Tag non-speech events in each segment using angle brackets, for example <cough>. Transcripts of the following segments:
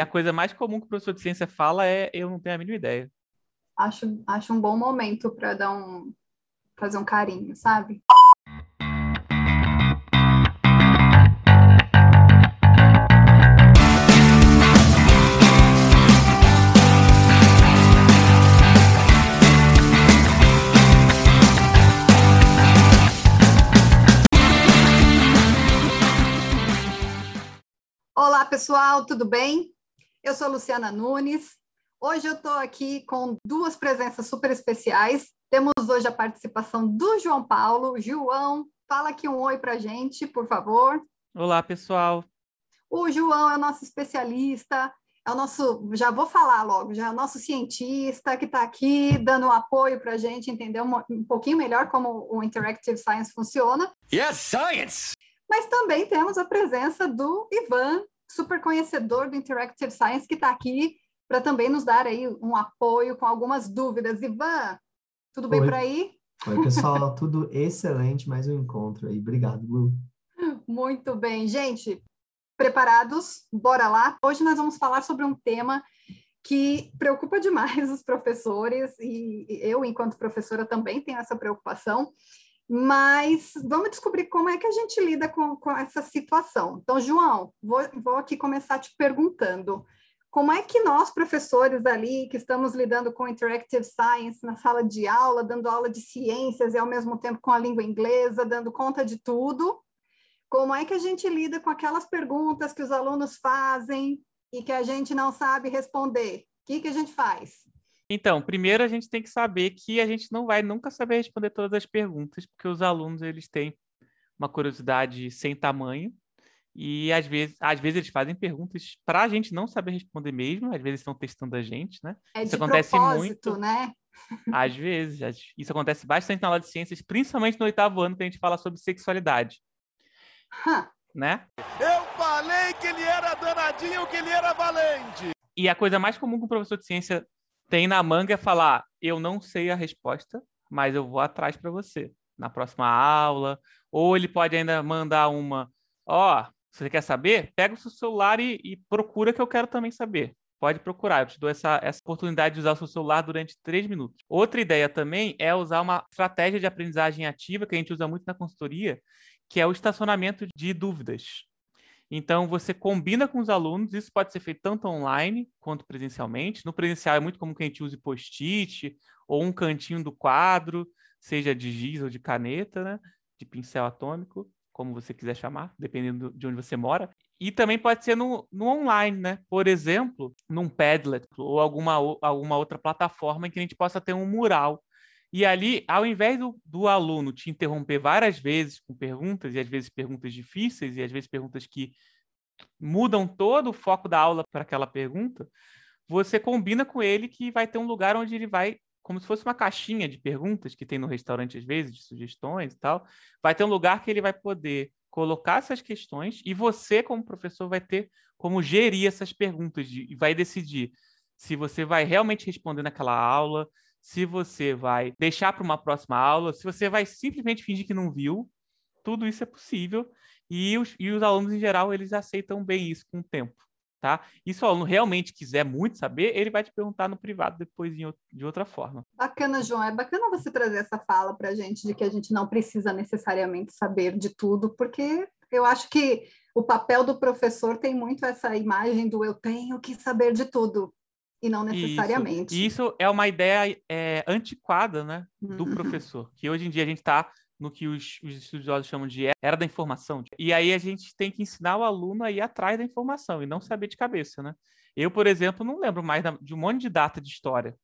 A coisa mais comum que o professor de ciência fala é eu não tenho a mínima ideia. Acho, acho um bom momento para dar um fazer um carinho, sabe? Olá, pessoal, tudo bem? Eu sou Luciana Nunes. Hoje eu estou aqui com duas presenças super especiais. Temos hoje a participação do João Paulo. João, fala aqui um oi para a gente, por favor. Olá, pessoal. O João é o nosso especialista, é o nosso, já vou falar logo, já é o nosso cientista que está aqui dando um apoio para a gente entender um, um pouquinho melhor como o Interactive Science funciona. Yes, science! Mas também temos a presença do Ivan, super conhecedor do Interactive Science, que está aqui para também nos dar aí um apoio com algumas dúvidas. Ivan, tudo bem por aí? Oi, pessoal, tudo excelente, mais um encontro aí. Obrigado, Lu. Muito bem, gente, preparados? Bora lá. Hoje nós vamos falar sobre um tema que preocupa demais <laughs> os professores e eu, enquanto professora, também tenho essa preocupação, mas vamos descobrir como é que a gente lida com, com essa situação. Então, João, vou, vou aqui começar te perguntando. Como é que nós, professores ali, que estamos lidando com Interactive Science na sala de aula, dando aula de ciências e ao mesmo tempo com a língua inglesa, dando conta de tudo, como é que a gente lida com aquelas perguntas que os alunos fazem e que a gente não sabe responder? O que, que a gente faz? Então, primeiro a gente tem que saber que a gente não vai nunca saber responder todas as perguntas, porque os alunos eles têm uma curiosidade sem tamanho e às vezes, às vezes eles fazem perguntas para a gente não saber responder mesmo, às vezes estão testando a gente, né? É isso acontece muito, né? Às vezes, isso acontece bastante na aula de ciências, principalmente no oitavo ano que a gente fala sobre sexualidade. Huh. Né? Eu falei que ele era danadinho, que ele era valente. E a coisa mais comum que o professor de ciência tem na manga é falar: eu não sei a resposta, mas eu vou atrás para você na próxima aula. Ou ele pode ainda mandar uma: ó, oh, você quer saber? Pega o seu celular e, e, procura que eu quero também saber. Pode procurar, eu te dou essa, essa oportunidade de usar o seu celular durante três minutos. Outra ideia também é usar uma estratégia de aprendizagem ativa que a gente usa muito na consultoria, que é o estacionamento de dúvidas. Então, você combina com os alunos, isso pode ser feito tanto online quanto presencialmente. No presencial é muito comum que a gente use post-it ou um cantinho do quadro, seja de giz ou de caneta, né? de pincel atômico, como você quiser chamar, dependendo de onde você mora. E também pode ser no, no online, né? Por exemplo, num Padlet ou alguma, alguma outra plataforma em que a gente possa ter um mural e ali, ao invés do, do, aluno te interromper várias vezes com perguntas, e às vezes perguntas difíceis, e às vezes perguntas que mudam todo o foco da aula para aquela pergunta, você combina com ele que vai ter um lugar onde ele vai, como se fosse uma caixinha de perguntas que tem no restaurante às vezes, de sugestões e tal, vai ter um lugar que ele vai poder colocar essas questões e você, como professor, vai ter como gerir essas perguntas e vai decidir se você vai realmente responder naquela aula, se você vai deixar para uma próxima aula, se você vai simplesmente fingir que não viu, tudo isso é possível. E os, e os alunos, em geral, eles aceitam bem isso com o tempo. Tá? E se o aluno realmente quiser muito saber, ele vai te perguntar no privado depois de outra forma. Bacana, João. É bacana você trazer essa fala para a gente de que a gente não precisa necessariamente saber de tudo, porque eu acho que o papel do professor tem muito essa imagem do eu tenho que saber de tudo e não necessariamente. Isso, isso é uma ideia é, antiquada, né, do uhum. professor, que hoje em dia a gente está no que os, os, estudiosos chamam de era da informação. E aí a gente tem que ensinar o aluno a ir atrás da informação e não saber de cabeça, né? Eu, por exemplo, não lembro mais de um monte de data de história.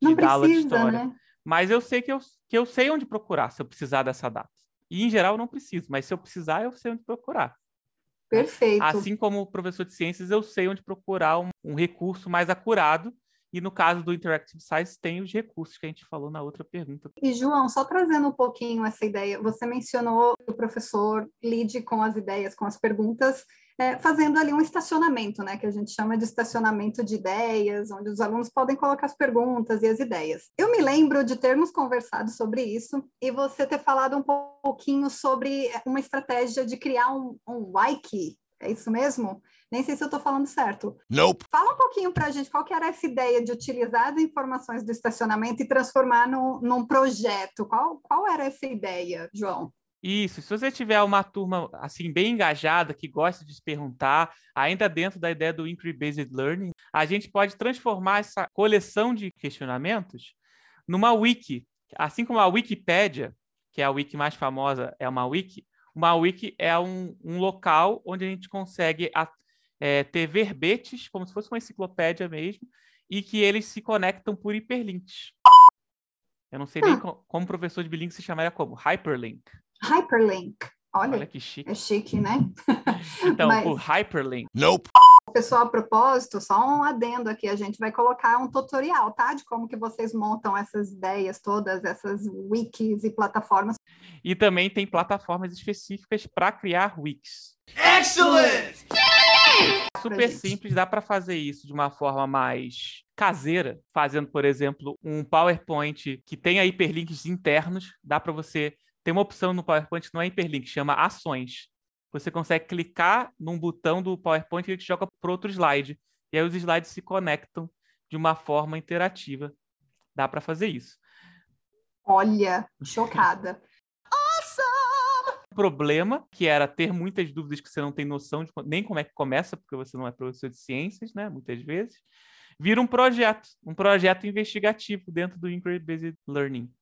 De não precisa, de história. Né? Mas eu sei que eu, que eu sei onde procurar se eu precisar dessa data. E, em geral, eu não preciso, mas se eu precisar, eu sei onde procurar. Perfeito. Assim como professor de ciências, eu sei onde procurar um, um, recurso mais acurado. E no caso do Interactive Science, tem os recursos que a gente falou na outra pergunta. E, João, só trazendo um pouquinho essa ideia, você mencionou que o professor lide com as ideias, com as perguntas, é, fazendo ali um estacionamento, né, que a gente chama de estacionamento de ideias, onde os alunos podem colocar as perguntas e as ideias. Eu me lembro de termos conversado sobre isso e você ter falado um pouquinho sobre uma estratégia de criar um, um wiki, é isso mesmo? Nem sei se eu estou falando certo. Nope. Fala um pouquinho para a gente qual que era essa ideia de utilizar as informações do estacionamento e transformar num, num projeto. Qual, qual era essa ideia, João? Isso, se você tiver uma turma assim bem engajada, que gosta de se perguntar, ainda dentro da ideia do Inquiry Based Learning, a gente pode transformar essa coleção de questionamentos numa wiki. Assim como a Wikipédia, que é a wiki mais famosa, é uma wiki, uma wiki é um, um local onde a gente consegue é, ter verbetes, como se fosse uma enciclopédia mesmo, e que eles se conectam por hiperlinks. Eu não sei nem como, como professor de bilíngue se chamaria como hyperlink. Hyperlink. Olha, Olha que chique. é chique, né? <laughs> Então, Mas- o hyperlink. Nope. Pessoal, a propósito, só um adendo aqui, a gente vai colocar um tutorial, tá? De como que vocês montam essas ideias todas, essas wikis e plataformas. E também tem plataformas específicas para criar wikis. Excellent! Super simples, dá para fazer isso de uma forma mais caseira, fazendo, por exemplo, um PowerPoint que tenha hiperlinks internos. Dá para você ter uma opção no PowerPoint que não é hiperlink, chama ações. Você consegue clicar num botão do PowerPoint e ele te joga para outro slide. E aí os slides se conectam de uma forma interativa. Dá para fazer isso. Olha, chocada. problema, que era ter muitas dúvidas que você não tem noção de nem como é que começa, porque você não é professor de ciências, né? Muitas vezes. Vira um projeto, um projeto investigativo dentro do Inquiry Based Learning.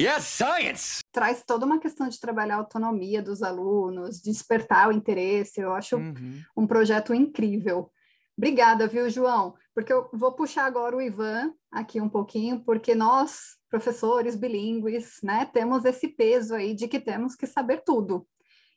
Yes, science! Traz toda uma questão de trabalhar a autonomia dos alunos, despertar o interesse. Eu acho Uhum. um projeto incrível. Obrigada, viu, João? Porque eu vou puxar agora o Ivan aqui um pouquinho, porque nós, professores bilíngues, né, temos esse peso aí de que temos que saber tudo.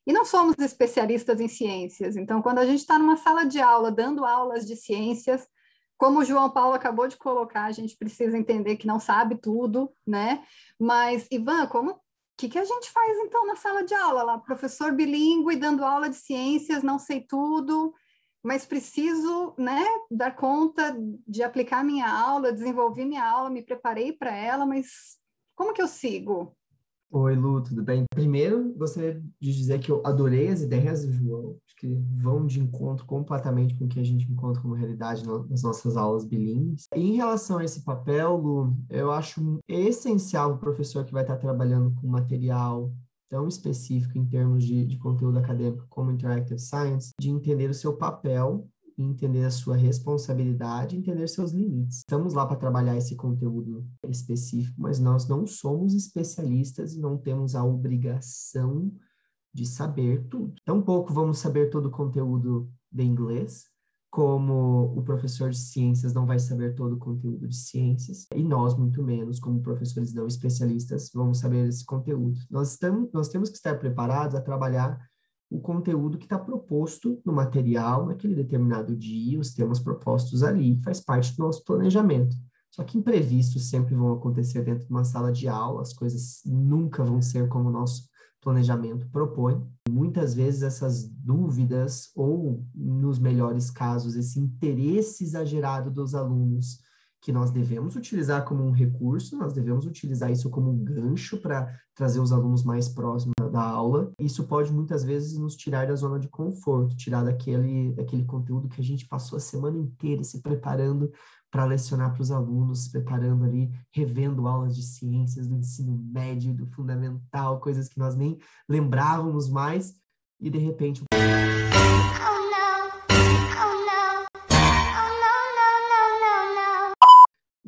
E não somos especialistas em ciências. Então, quando a gente está numa sala de aula, dando aulas de ciências, como o João Paulo acabou de colocar, a gente precisa entender que não sabe tudo, né? Mas, Ivan, como que, que a gente faz então na sala de aula lá? Professor bilíngue dando aula de ciências, não sei tudo, mas preciso, né, dar conta de aplicar minha aula, desenvolver minha aula, me preparei para ela, mas como que eu sigo? Oi, Lu, tudo bem? Primeiro, gostaria de dizer que eu adorei as ideias do João, acho que vão de encontro completamente com o que a gente encontra como realidade nas nossas aulas bilíngues. Em relação a esse papel, Lu, eu acho essencial o professor que vai estar trabalhando com material tão específico em termos de, de conteúdo acadêmico como Interactive Science, de entender o seu papel entender a sua responsabilidade, entender seus limites. Estamos lá para trabalhar esse conteúdo específico, mas nós não somos especialistas e não temos a obrigação de saber tudo. Tampouco vamos saber todo o conteúdo de inglês, como o professor de ciências não vai saber todo o conteúdo de ciências, e nós, muito menos, como professores não especialistas, vamos saber esse conteúdo. Nós, estamos, nós temos que estar preparados a trabalhar o conteúdo que está proposto no material, naquele determinado dia, os temas propostos ali, faz parte do nosso planejamento. Só que imprevistos sempre vão acontecer dentro de uma sala de aula, as coisas nunca vão ser como o nosso planejamento propõe. Muitas vezes essas dúvidas, ou nos melhores casos, esse interesse exagerado dos alunos, que nós devemos utilizar como um recurso, nós devemos utilizar isso como um gancho para trazer os alunos mais próximos da- aula. Isso pode muitas vezes nos tirar da zona de conforto, tirar daquele, daquele conteúdo que a gente passou a semana inteira se preparando para lecionar para os alunos, se preparando ali, revendo aulas de ciências do ensino médio, do fundamental, coisas que nós nem lembrávamos mais, e de repente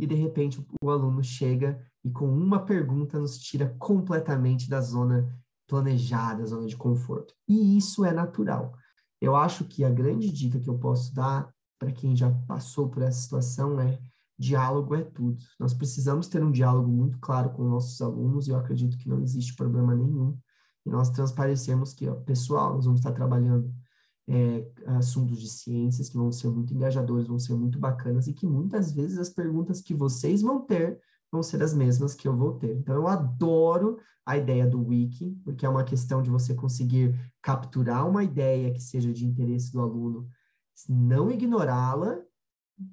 e de repente o aluno chega e com uma pergunta nos tira completamente da zona planejada, zona de conforto. E isso é natural. Eu acho que a grande dica que eu posso dar para quem já passou por essa situação é diálogo é tudo. Nós precisamos ter um diálogo muito claro com nossos alunos e eu acredito que não existe problema nenhum e nós transparecermos que, ó, pessoal, nós vamos estar trabalhando é, assuntos de ciências que vão ser muito engajadores, vão ser muito bacanas e que muitas vezes as perguntas que vocês vão ter vão ser as mesmas que eu vou ter. Então, eu adoro a ideia do wiki, porque é uma questão de você conseguir capturar uma ideia que seja de interesse do aluno, não ignorá-la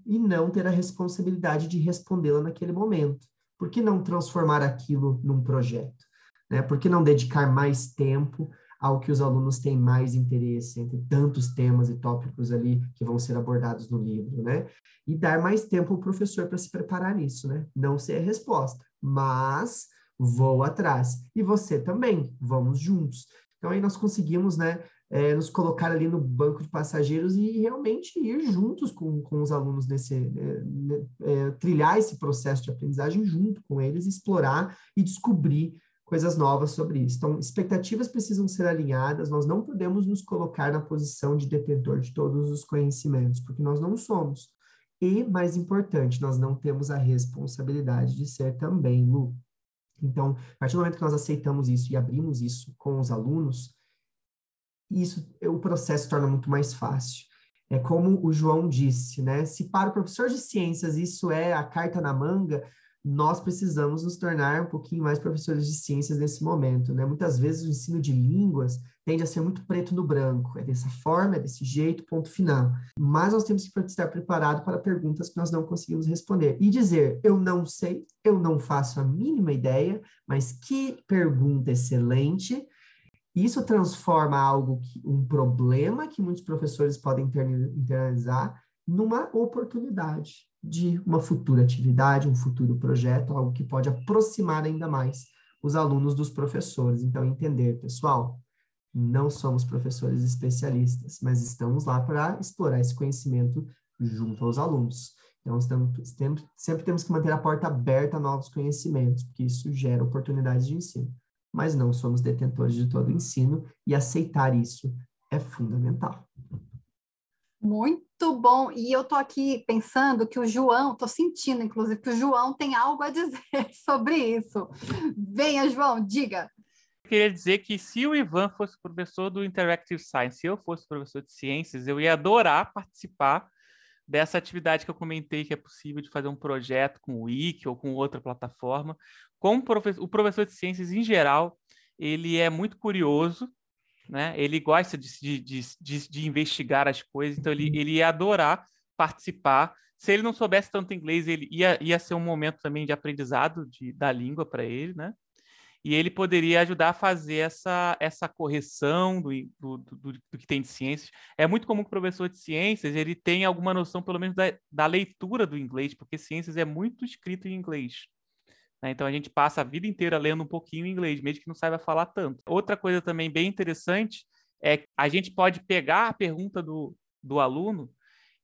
e não ter a responsabilidade de respondê-la naquele momento. Por que não transformar aquilo num projeto? Né? Por que não dedicar mais tempo ao que os alunos têm mais interesse, entre tantos temas e tópicos ali que vão ser abordados no livro, né? E dar mais tempo ao professor para se preparar nisso, né? Não ser a resposta, mas vou atrás. E você também, vamos juntos. Então aí nós conseguimos, né, é, nos colocar ali no banco de passageiros e realmente ir juntos com, com os alunos nesse, é, é, trilhar esse processo de aprendizagem junto com eles, explorar e descobrir coisas novas sobre isso. Então, expectativas precisam ser alinhadas, nós não podemos nos colocar na posição de detentor de todos os conhecimentos, porque nós não somos. E, mais importante, nós não temos a responsabilidade de ser também, Lu. Então, a partir do momento que nós aceitamos isso e abrimos isso com os alunos, isso o processo torna muito mais fácil. É como o João disse, né? Se para o professor de ciências isso é a carta na manga, nós precisamos nos tornar um pouquinho mais professores de ciências nesse momento, né? Muitas vezes o ensino de línguas tende a ser muito preto no branco, é dessa forma, é desse jeito, ponto final. Mas nós temos que estar preparados para perguntas que nós não conseguimos responder e dizer, eu não sei, eu não faço a mínima ideia, mas que pergunta excelente. Isso transforma algo que um problema que muitos professores podem internalizar numa oportunidade de uma futura atividade, um futuro projeto, algo que pode aproximar ainda mais os alunos dos professores. Então, entender, pessoal, não somos professores especialistas, mas estamos lá para explorar esse conhecimento junto aos alunos. Então, estamos, sempre, sempre temos que manter a porta aberta a novos conhecimentos, porque isso gera oportunidades de ensino. Mas não somos detentores de todo o ensino e aceitar isso é fundamental. Muito bom. E eu tô aqui pensando que o João, tô sentindo, inclusive, que o João tem algo a dizer <laughs> sobre isso. Venha, João, diga. Eu queria dizer que se o Ivan fosse professor do Interactive Science, se eu fosse professor de ciências, eu ia adorar participar dessa atividade que eu comentei que é possível de fazer um projeto com o Wiki ou com outra plataforma. Como o professor de ciências em geral, ele é muito curioso né? Ele gosta de, de, de, de investigar as coisas, então ele, ele ia adorar participar. Se ele não soubesse tanto inglês, ele ia, ia ser um momento também de aprendizado de, da língua para ele, né? E ele poderia ajudar a fazer essa, essa correção do, do, do, do que tem de ciências. É muito comum que o professor de ciências ele tenha alguma noção, pelo menos, da, da leitura do inglês, porque ciências é muito escrito em inglês. Né? Então a gente passa a vida inteira lendo um pouquinho inglês, mesmo que não saiba falar tanto. Outra coisa também bem interessante é que a gente pode pegar a pergunta do, do aluno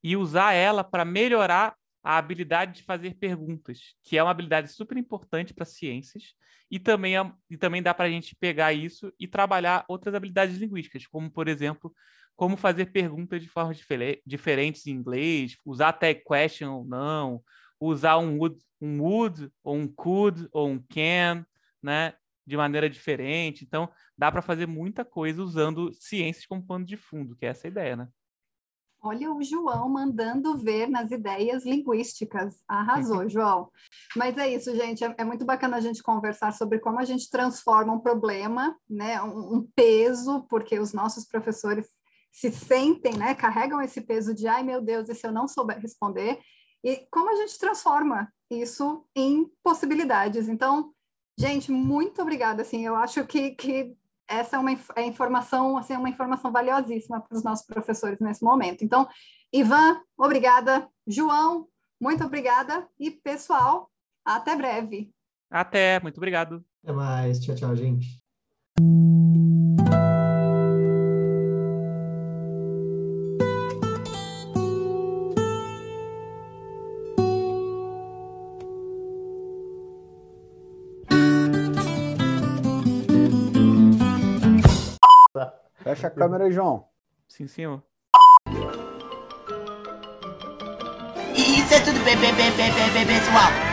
e usar ela para melhorar a habilidade de fazer perguntas, que é uma habilidade super importante para ciências, e também, é, e também dá para a gente pegar isso e trabalhar outras habilidades linguísticas, como, por exemplo, como fazer perguntas de formas diferentes em inglês, usar tag question ou não, usar um would, um would, ou um could, ou um can, né? De maneira diferente. Então, dá para fazer muita coisa usando ciências como pano de fundo, que é essa ideia, né? Olha o João mandando ver nas ideias linguísticas. Arrasou, <laughs> João. Mas é isso, gente. É, é, muito bacana a gente conversar sobre como a gente transforma um problema, né, um, um, peso, porque os nossos professores se sentem, né, carregam esse peso de, ai meu Deus, e se eu não souber responder? E como a gente transforma isso em possibilidades. Então, gente, muito obrigada. Assim, eu acho que, que essa é uma é informação, assim, uma informação valiosíssima para os nossos professores nesse momento. Então, Ivan, obrigada. João, muito obrigada. E, pessoal, até breve. Até, muito obrigado. Até mais. Tchau, tchau, gente. Fecha a câmera aí, João. Sim, senhor. Isso é tudo bem, bem, bem, bem, bem, pessoal.